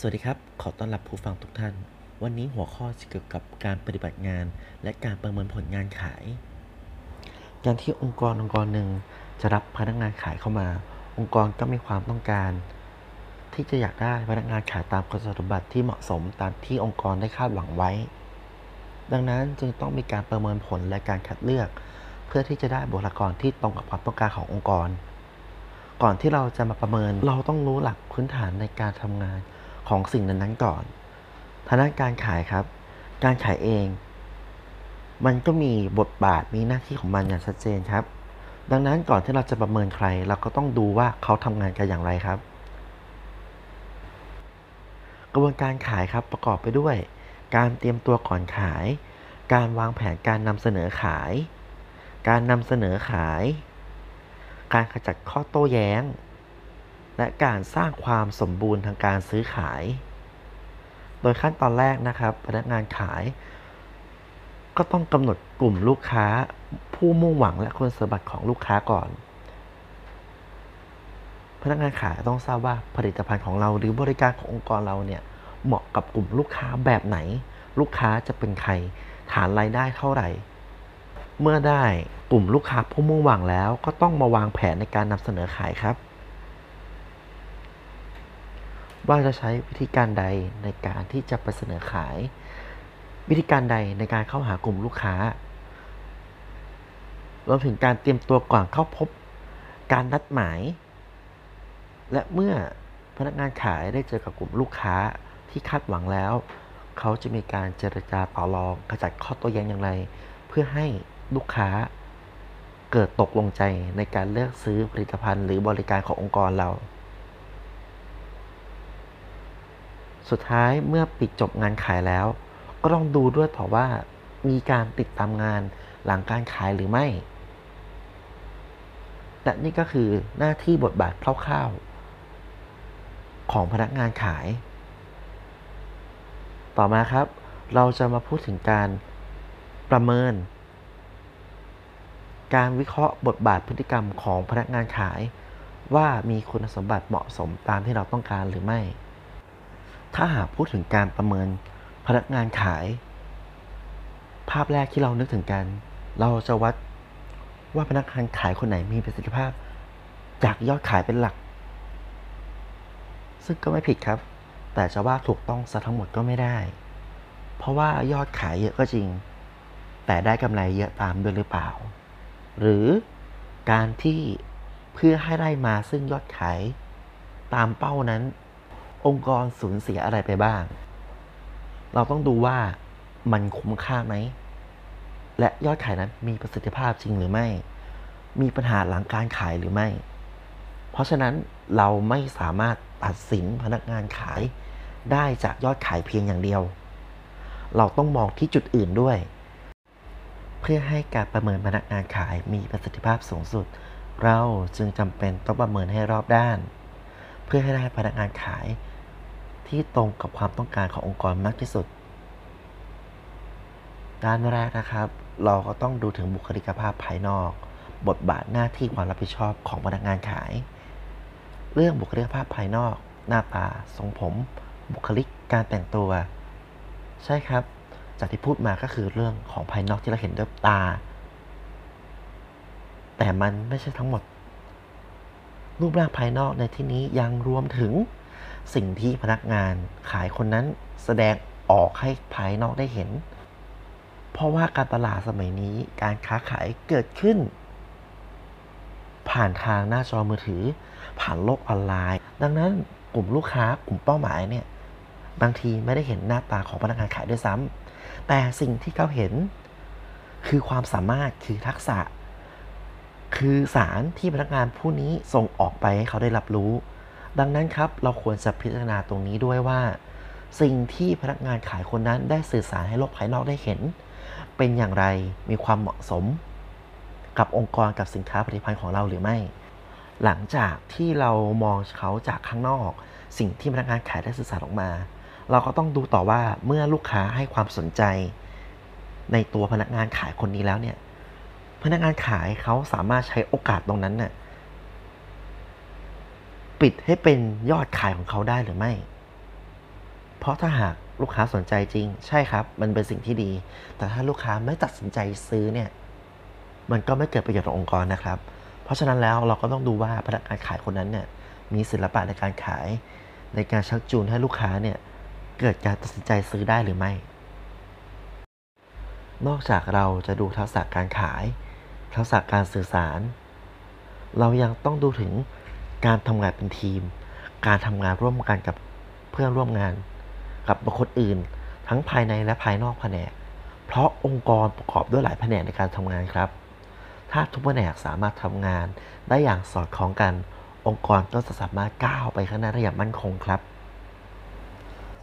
สวัสดีครับ ขอต้อนรับผู้ฟังทุกท่าน วันนี้หัวข้อจะเกี่ยวกับการปฏิบัติงาน และการประเมินผลงานขาย การที่องค์กรองค์กรหนึ่งจะรับพนักงานขายเข้ามา องค์กรก็มีความต้องการ ที่จะอยากได้พนักงานขายตามคุณสมบัติที่เหมาะสมตามที่องค์กรได้คาดหวังไว้ ดังนั้นจึงต้องมีการประเมินผลและการคัดเลือก เพื่อที่จะได้บุคลากรที่ตรงกับความต้องการขององค์กร ก่อนที่เราจะมาประเมิน เราต้องรู้หลักพื้นฐานในการทำงาน ของสิ่งนั้นๆก่อนทางด้านการขายครับ การขายเอง มันก็มีบทบาทมีหน้าที่ของมันอย่างชัดเจนครับ ดังนั้นก่อนที่เราจะประเมินใคร เราก็ต้องดูว่าเขาทำงานกันอย่างไรครับ กระบวนการขายครับประกอบไปด้วย การเตรียมตัวก่อนขาย การวางแผนการนำเสนอขาย การนำเสนอขาย การขจัดข้อโต้แย้ง และการสร้างความสมบูรณ์ทางการซื้อขาย โดยขั้นตอนแรกนะครับ พนักงานขาย ก็ต้องกำหนดกลุ่มลูกค้าผู้มุ่งหวังและคุณสมบัติของลูกค้าก่อน พนักงานขายต้องทราบว่าผลิตภัณฑ์ของเราหรือบริการขององค์กรเราเนี่ยเหมาะกับกลุ่มลูกค้าแบบไหน ลูกค้าจะเป็นใคร ฐานรายได้เท่าไหร่ เมื่อได้กลุ่มลูกค้าผู้มุ่งหวังแล้วก็ต้องมาวางแผนในการนำเสนอขายครับ ว่าจะใช้วิธีการใดในการที่จะไปเสนอขาย วิธีการใดในการเข้าหากลุ่มลูกค้ารวมถึงการเตรียมตัวก่อนเข้าพบการนัดหมาย และเมื่อพนักงานขายได้เจอกับกลุ่มลูกค้าที่คาดหวังแล้ว เขาจะมีการเจรจาต่อรองขจัดข้อโต้แย้งอย่างไร เพื่อให้ลูกค้าเกิดตกลงใจในการเลือกซื้อผลิตภัณฑ์หรือบริการขององค์กรเรา สุดท้ายเมื่อปิดจบงานขายแล้ว ก็ต้องดูด้วยต่อว่ามีการติดตามงานหลังการขายหรือไม่ และนี่ก็คือหน้าที่บทบาทคร่าวๆของพนักงานขาย ต่อมาครับ เราจะมาพูดถึงการประเมิน การวิเคราะห์บทบาทพฤติกรรมของพนักงานขาย ว่ามีคุณสมบัติเหมาะสมตามที่เราต้องการหรือไม่ ถ้าหากพูดถึงการประเมินพนักงานขาย ภาพแรกที่เรานึกถึงกัน เราจะวัดว่าพนักงานขายคนไหนมีประสิทธิภาพ จากยอดขายเป็นหลัก ซึ่งก็ไม่ผิดครับ แต่จะว่าถูกต้องซะทั้งหมดก็ไม่ได้ เพราะว่ายอดขายเยอะก็จริง แต่ได้กำไรเยอะตามด้วยหรือเปล่า หรือการที่เพื่อให้ได้มาซึ่งยอดขายตามเป้านั้น องค์กรสูญเสียอะไรไปบ้าง เราต้องดูว่ามันคุ้มค่าไหม และยอดขายนั้นมีประสิทธิภาพจริงหรือไม่ มีปัญหาหลังการขายหรือไม่ เพราะฉะนั้นเราไม่สามารถตัดสินพนักงานขายได้จากยอดขายเพียงอย่างเดียว เราต้องมองที่จุดอื่นด้วย เพื่อให้การประเมินพนักงานขายมีประสิทธิภาพสูงสุด เราจึงจำเป็นต้องประเมินให้รอบด้าน เพื่อให้ได้พนักงานขาย ที่ตรงกับความต้องการขององค์กรมากที่สุด ด้านแรกนะครับ เราก็ต้องดูถึงบุคลิกภาพภายนอก บทบาทหน้าที่ความรับผิดชอบของพนักงานขาย เรื่องบุคลิกภาพภายนอก หน้าตา ทรงผม บุคลิกการแต่งตัว ใช่ครับ จากที่พูดมาก็คือเรื่องของภายนอกที่เราเห็นด้วยตา แต่มันไม่ใช่ทั้งหมดรูปร่างภายนอกในที่นี้ยังรวมถึง สิ่งที่พนักงานขายคนนั้นแสดงออกให้ภายนอกได้เห็น เพราะว่าการตลาดสมัยนี้การค้าขายเกิดขึ้น ผ่านทางหน้าจอมือถือ ผ่านโลกออนไลน์ ดังนั้นกลุ่มลูกค้ากลุ่มเป้าหมายเนี่ยบางทีไม่ได้เห็นหน้าตาของพนักงานขายด้วยซ้ำแต่สิ่งที่เขาเห็น คือความสามารถคือทักษะ คือสารที่พนักงานผู้นี้ส่งออกไปให้เขาได้รับรู้ ดังนั้นครับเราควรจะพิจารณาตรงนี้ด้วยว่า สิ่งที่พนักงานขายคนนั้นได้สื่อสารให้โลกภายนอกได้เห็น เป็นอย่างไรมีความเหมาะสม กับองค์กรกับสินค้าผลิตภัณฑ์ของเราหรือไม่ หลังจากที่เรามองเขาจากข้างนอก สิ่งที่พนักงานขายได้สื่อสารออกมา เราก็ต้องดูต่อว่าเมื่อลูกค้าให้ความสนใจ ในตัวพนักงานขายคนนี้แล้วเนี่ยพนักงานขายเขาสามารถใช้โอกาสตรงนั้นน่ะ ปิดให้เป็นยอดขายของเขาได้หรือไม่ เพราะถ้าหากลูกค้าสนใจจริง ใช่ครับ มันเป็นสิ่งที่ดี แต่ถ้าลูกค้าไม่ตัดสินใจซื้อเนี่ย มันก็ไม่เกิดประโยชน์ต่อองค์กรนะครับ เพราะฉะนั้นแล้วเราก็ต้องดูว่าพนักงานขายคนนั้นเนี่ยมีศิลปะในการขายในการชักจูงให้ลูกค้าเนี่ยเกิดการตัดสินใจซื้อได้หรือไม่ นอกจากเราจะดูทักษะการขาย ทักษะการสื่อสาร เรายังต้องดูถึง การทำงานเป็นทีม การทำงานร่วมกันกับเพื่อนร่วมงาน กับบุคคลอื่น ทั้งภายในและภายนอกแผนก เพราะองค์กรประกอบด้วยหลายแผนกในการทำงานครับ ถ้าทุกแผนกสามารถทำงานได้อย่างสอดคล้องกัน องค์กรก็จะสามารถก้าวไปข้างหน้าได้อย่างมั่นคงครับ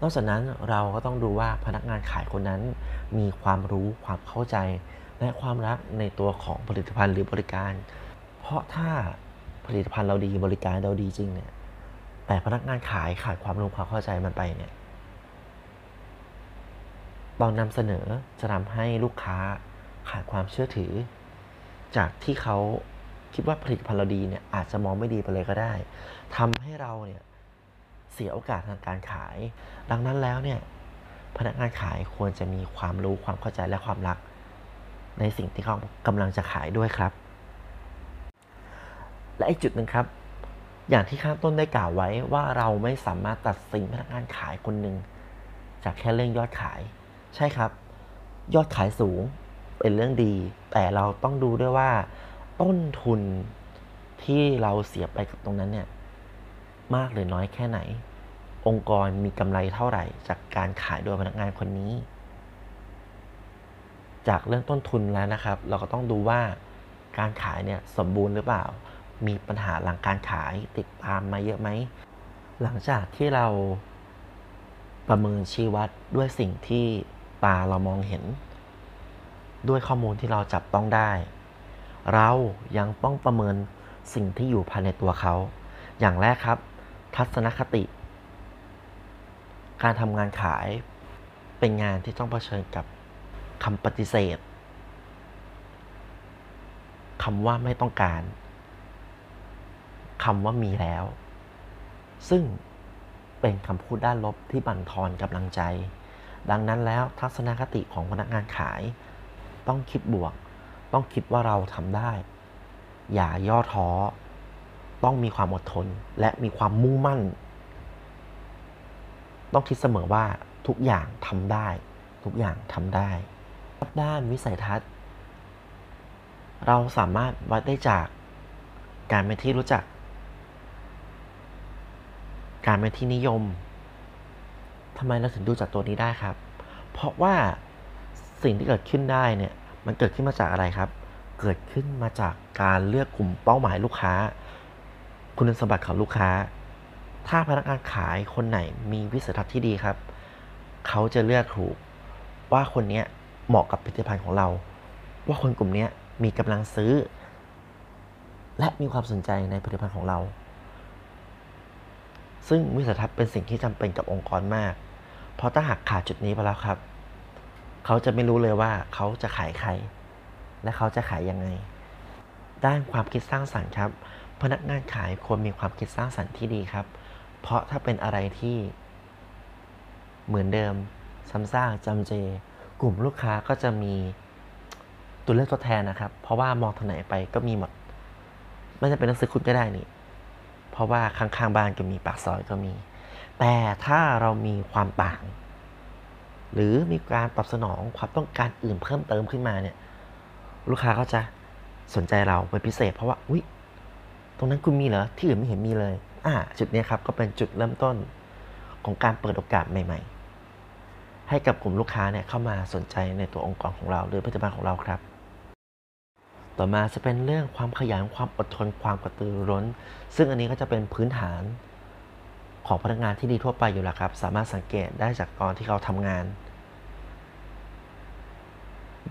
นอกจากนั้นเราก็ต้องดูว่าพนักงานขายคนนั้น มีความรู้ความเข้าใจ และความรักในตัวของผลิตภัณฑ์หรือบริการ เพราะถ้า ผลิตภัณฑ์เราดีบริการเราดีจริงเนี่ย แต่พนักงานขายขาดความรู้ความเข้าใจมันไปเนี่ย ตอนนำเสนอจะทำให้ลูกค้าขาดความเชื่อถือ จากที่เขาคิดว่าผลิตภัณฑ์เราดีเนี่ยอาจจะมองไม่ดีไปเลยก็ได้ทำให้เราเนี่ยเสียโอกาสทางการขาย ดังนั้นแล้วเนี่ยพนักงานขายควรจะมีความรู้ความเข้าใจและความรัก ในสิ่งที่เขากำลังจะขายด้วยครับ และอีกจุดหนึ่งครับ อย่างที่ข้างต้นได้กล่าวไว้ว่าเราไม่สามารถตัดสินพนักงานขายคนหนึ่งจากแค่เรื่องยอดขาย ใช่ครับ ยอดขายสูงเป็นเรื่องดี แต่เราต้องดูด้วยว่า ต้นทุนที่เราเสียไปกับตรงนั้นเนี่ยมากหรือน้อยแค่ไหน องค์กรมีกำไรเท่าไหร่ จากการขายโดยพนักงานคนนี้ จากเรื่องต้นทุนแล้วนะครับ เราก็ต้องดูว่าการขายเนี่ยสมบูรณ์หรือเปล่า มีปัญหาหลังการขายติดตามมาเยอะไหม หลังจากที่เราประเมินชี้วัดด้วยสิ่งที่ตาเรามองเห็น ด้วยข้อมูลที่เราจับต้องได้ เรายังต้องประเมินสิ่งที่อยู่ภายในตัวเขา อย่างแรกครับ ทัศนคติ การทำงานขายเป็นงานที่ต้องเผชิญกับคำปฏิเสธคำว่าไม่ต้องการ คำว่ามีแล้ว ซึ่งเป็นคำพูดด้านลบที่บั่นทอนกำลังใจ ดังนั้นแล้วทัศนคติของพนักงานขาย ต้องคิดบวก ต้องคิดว่าเราทำได้ อย่าย่อท้อ ต้องมีความอดทนและมีความมุ่งมั่น ต้องคิดเสมอว่าทุกอย่างทำได้ ทุกอย่างทำได้ด้านวิสัยทัศน์ เราสามารถวัดได้จากการเป็นที่รู้จัก การเป็นที่นิยมทำไมเราถึงดูจากตัวนี้ได้ครับ เพราะว่าสิ่งที่เกิดขึ้นได้เนี่ย มันเกิดขึ้นมาจากอะไรครับ เกิดขึ้นมาจากการเลือกกลุ่มเป้าหมายลูกค้า คุณสมบัติของลูกค้า ถ้าพนักงานขายคนไหนมีวิสัยทัศน์ที่ดีครับ เขาจะเลือกถูกว่าคนนี้เหมาะกับผลิตภัณฑ์ของเรา ว่าคนกลุ่มนี้มีกำลังซื้อ และมีความสนใจในผลิตภัณฑ์ของเรา ซึ่งวิสัยทัศน์เป็นสิ่งที่จำเป็นกับองค์กรมาก เพราะถ้าหากขาดจุดนี้ไปแล้วครับ เขาจะไม่รู้เลยว่าเขาจะขายใคร และเขาจะขายยังไง ด้านความคิดสร้างสรรค์ครับ พนักงานขายควรมีความคิดสร้างสรรค์ที่ดีครับ เพราะถ้าเป็นอะไรที่ เหมือนเดิมซ้ำซากจำเจ กลุ่มลูกค้าก็จะมีตัวเลือกตัวแทนนะครับ เพราะว่ามองทางไหนไปก็มีหมด ไม่จะเป็นหนังสือคุณก็ได้นี่ เพราะว่าข้างๆบ้านก็มีปากซอยก็มี แต่ถ้าเรามีความต่าง หรือมีการตอบสนองความต้องการอื่นเพิ่มเติมขึ้นมาเนี่ยลูกค้าก็จะสนใจเราเป็นพิเศษ เพราะว่าอุ้ยตรงนั้นคุณมีเหรอที่อื่นไม่เห็นมีเลยอ่าจุดนี้ครับก็เป็นจุดเริ่มต้นของการเปิดโอกาสใหม่ๆ ให้กับกลุ่มลูกค้าเนี่ยเข้ามาสนใจในตัวองค์กรของเรา หรือผลิตภัณฑ์ของเราครับ ต่อมาจะเป็นเรื่องความขยันความอดทนความกระตือร้น ซึ่งอันนี้ก็จะเป็นพื้นฐานของพนักงานที่ดีทั่วไปอยู่แล้วครับ สามารถสังเกตได้จากตอนที่เขาทำงาน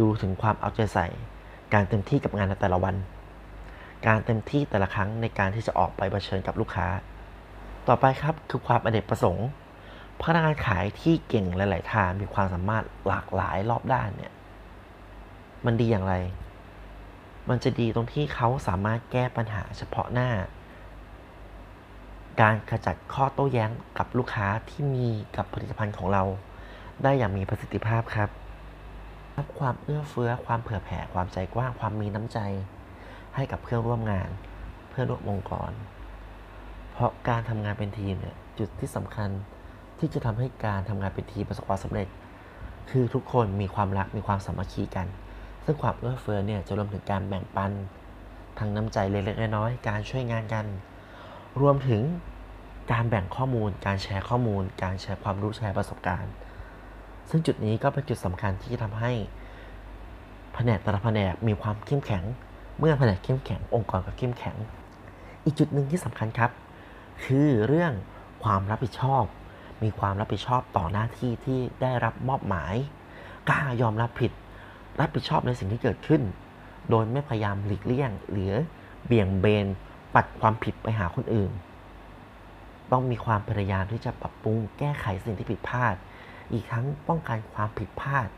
ดูถึงความเอาใจใส่ การเต็มที่กับงานในแต่ละวัน การเต็มที่แต่ละครั้งในการที่จะออกไปเผชิญกับลูกค้า ต่อไปครับคือความอเนกประสงค์พนักงานขายที่เก่งหลาย ๆ ทางมีความสามารถหลากหลายรอบด้านเนี่ย มันดีอย่างไร มันจะดีตรงที่เขาสามารถแก้ปัญหาเฉพาะหน้า การขจัดข้อโต้แย้งกับลูกค้าที่มีกับผลิตภัณฑ์ของเรา ได้อย่างมีประสิทธิภาพครับรับความเอื้อเฟื้อความเผื่อแผ่ความใจกว้างความมีน้ำใจ ให้กับเพื่อนร่วมงาน เพื่อนร่วมองค์กร เพราะการทำงานเป็นทีมเนี่ยจุดที่สำคัญที่จะทำให้การทำงานเป็นทีมประสบความสำเร็จ คือทุกคนมีความรักมีความสามัคคีกัน ซึ่งความเอื้อเฟื้อเนี่ยจะรวมถึงการแบ่งปันทางน้ำใจเล็กๆน้อยๆการช่วยงานกัน รวมถึงการแบ่งข้อมูล การแชร์ข้อมูล การแชร์ความรู้แชร์ประสบการณ์ ซึ่งจุดนี้ก็เป็นจุดสำคัญที่จะทำให้แผนกแต่ละแผนกมีความเข้มแข็ง เมื่อแผนกเข้มแข็งองค์กรก็เข้มแข็ง อีกจุดหนึ่งที่สำคัญครับ คือเรื่องความรับผิดชอบ มีความรับผิดชอบต่อหน้าที่ที่ได้รับมอบหมายกล้ายอมรับผิด รับผิดชอบในสิ่งที่เกิดขึ้น โดยไม่พยายามหลีกเลี่ยง หรือเบี่ยงเบน ปัดความผิดไปหาคนอื่น ต้องมีความพยายามที่จะปรับปรุงแก้ไขสิ่งที่ผิดพลาด อีกทั้งป้องกันความผิดพลาด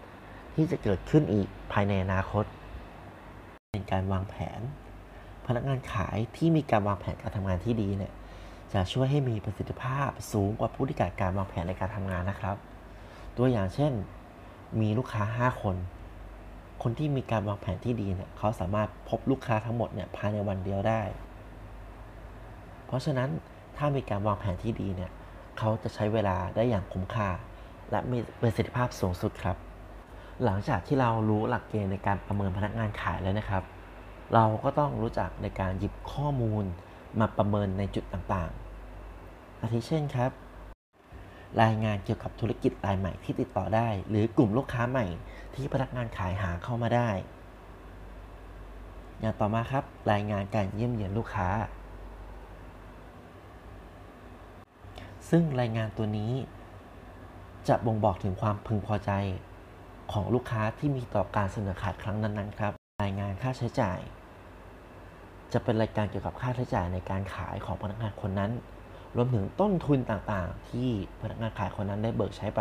ที่จะเกิดขึ้นอีกภายในอนาคต เป็นการวางแผน พนักงานขายที่มีการวางแผนการทำงานที่ดีเนี่ยจะช่วยให้มีประสิทธิภาพสูงกว่าผู้ที่ขาดการวางแผนในการทำงานนะครับ ตัวอย่างเช่น มีลูกค้า 5 คน คนที่มีการวางแผนที่ดีเนี่ยเขาสามารถพบลูกค้าทั้งหมดเนี่ยภายในวันเดียวได้ เพราะฉะนั้นถ้ามีการวางแผนที่ดีเนี่ยเขาจะใช้เวลาได้อย่างคุ้มค่า และมีประสิทธิภาพสูงสุดครับ หลังจากที่เรารู้หลักเกณฑ์ในการประเมินพนักงานขายแล้วนะครับ เราก็ต้องรู้จักในการหยิบข้อมูลมาประเมินในจุดต่างๆอาทิเช่นครับ รายงานเกี่ยวกับธุรกิจรายใหม่ที่ติดต่อได้ หรือกลุ่มลูกค้าใหม่ที่พนักงานขายหาเข้ามาได้ อย่างต่อมาครับ รายงานการเยี่ยมเยียนลูกค้า ซึ่งรายงานตัวนี้ จะบ่งบอกถึงความพึงพอใจของลูกค้าที่มีต่อการเสนอขายครั้งนั้นๆครับ รายงานค่าใช้จ่าย จะเป็นรายการเกี่ยวกับค่าใช้จ่ายในการขายของพนักงานคนนั้น รวมถึงต้นทุนต่างๆ ที่พนักงานขายคนนั้นได้เบิกใช้ไป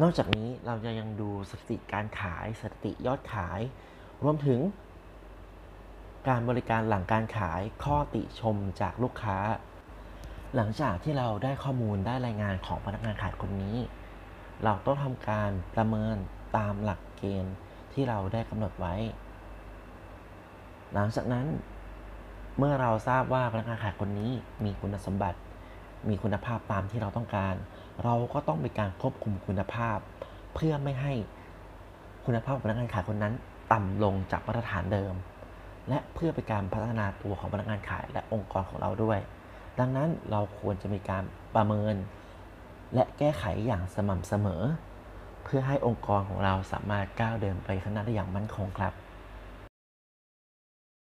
นอกจากนี้เราจะยังดูสถิติการขายสถิติยอดขาย รวมถึง การบริการหลังการขายข้อติชมจากลูกค้า หลังจากที่เราได้ข้อมูลได้รายงานของพนักงานขายคนนี้ เราต้องทำการประเมินตามหลักเกณฑ์ที่เราได้กำหนดไว้ หลังจากนั้นเมื่อเราทราบว่าพนักงานขายคนนี้มีคุณสมบัติ มีคุณภาพตามที่เราต้องการ เราก็ต้องมีการควบคุมคุณภาพ เพื่อไม่ให้คุณภาพของพนักงานขายคนนั้น ต่ำลงจากมาตรฐานเดิม และเพื่อเป็นการพัฒนาตัวของพนักงานขายและองค์กรของเราด้วย ดังนั้นเราควรจะมีการประเมิน และแก้ไขอย่างสม่ำเสมอ เพื่อให้องค์กรของเราสามารถก้าวเดินไปข้างหน้าได้อย่างมั่นคงครับ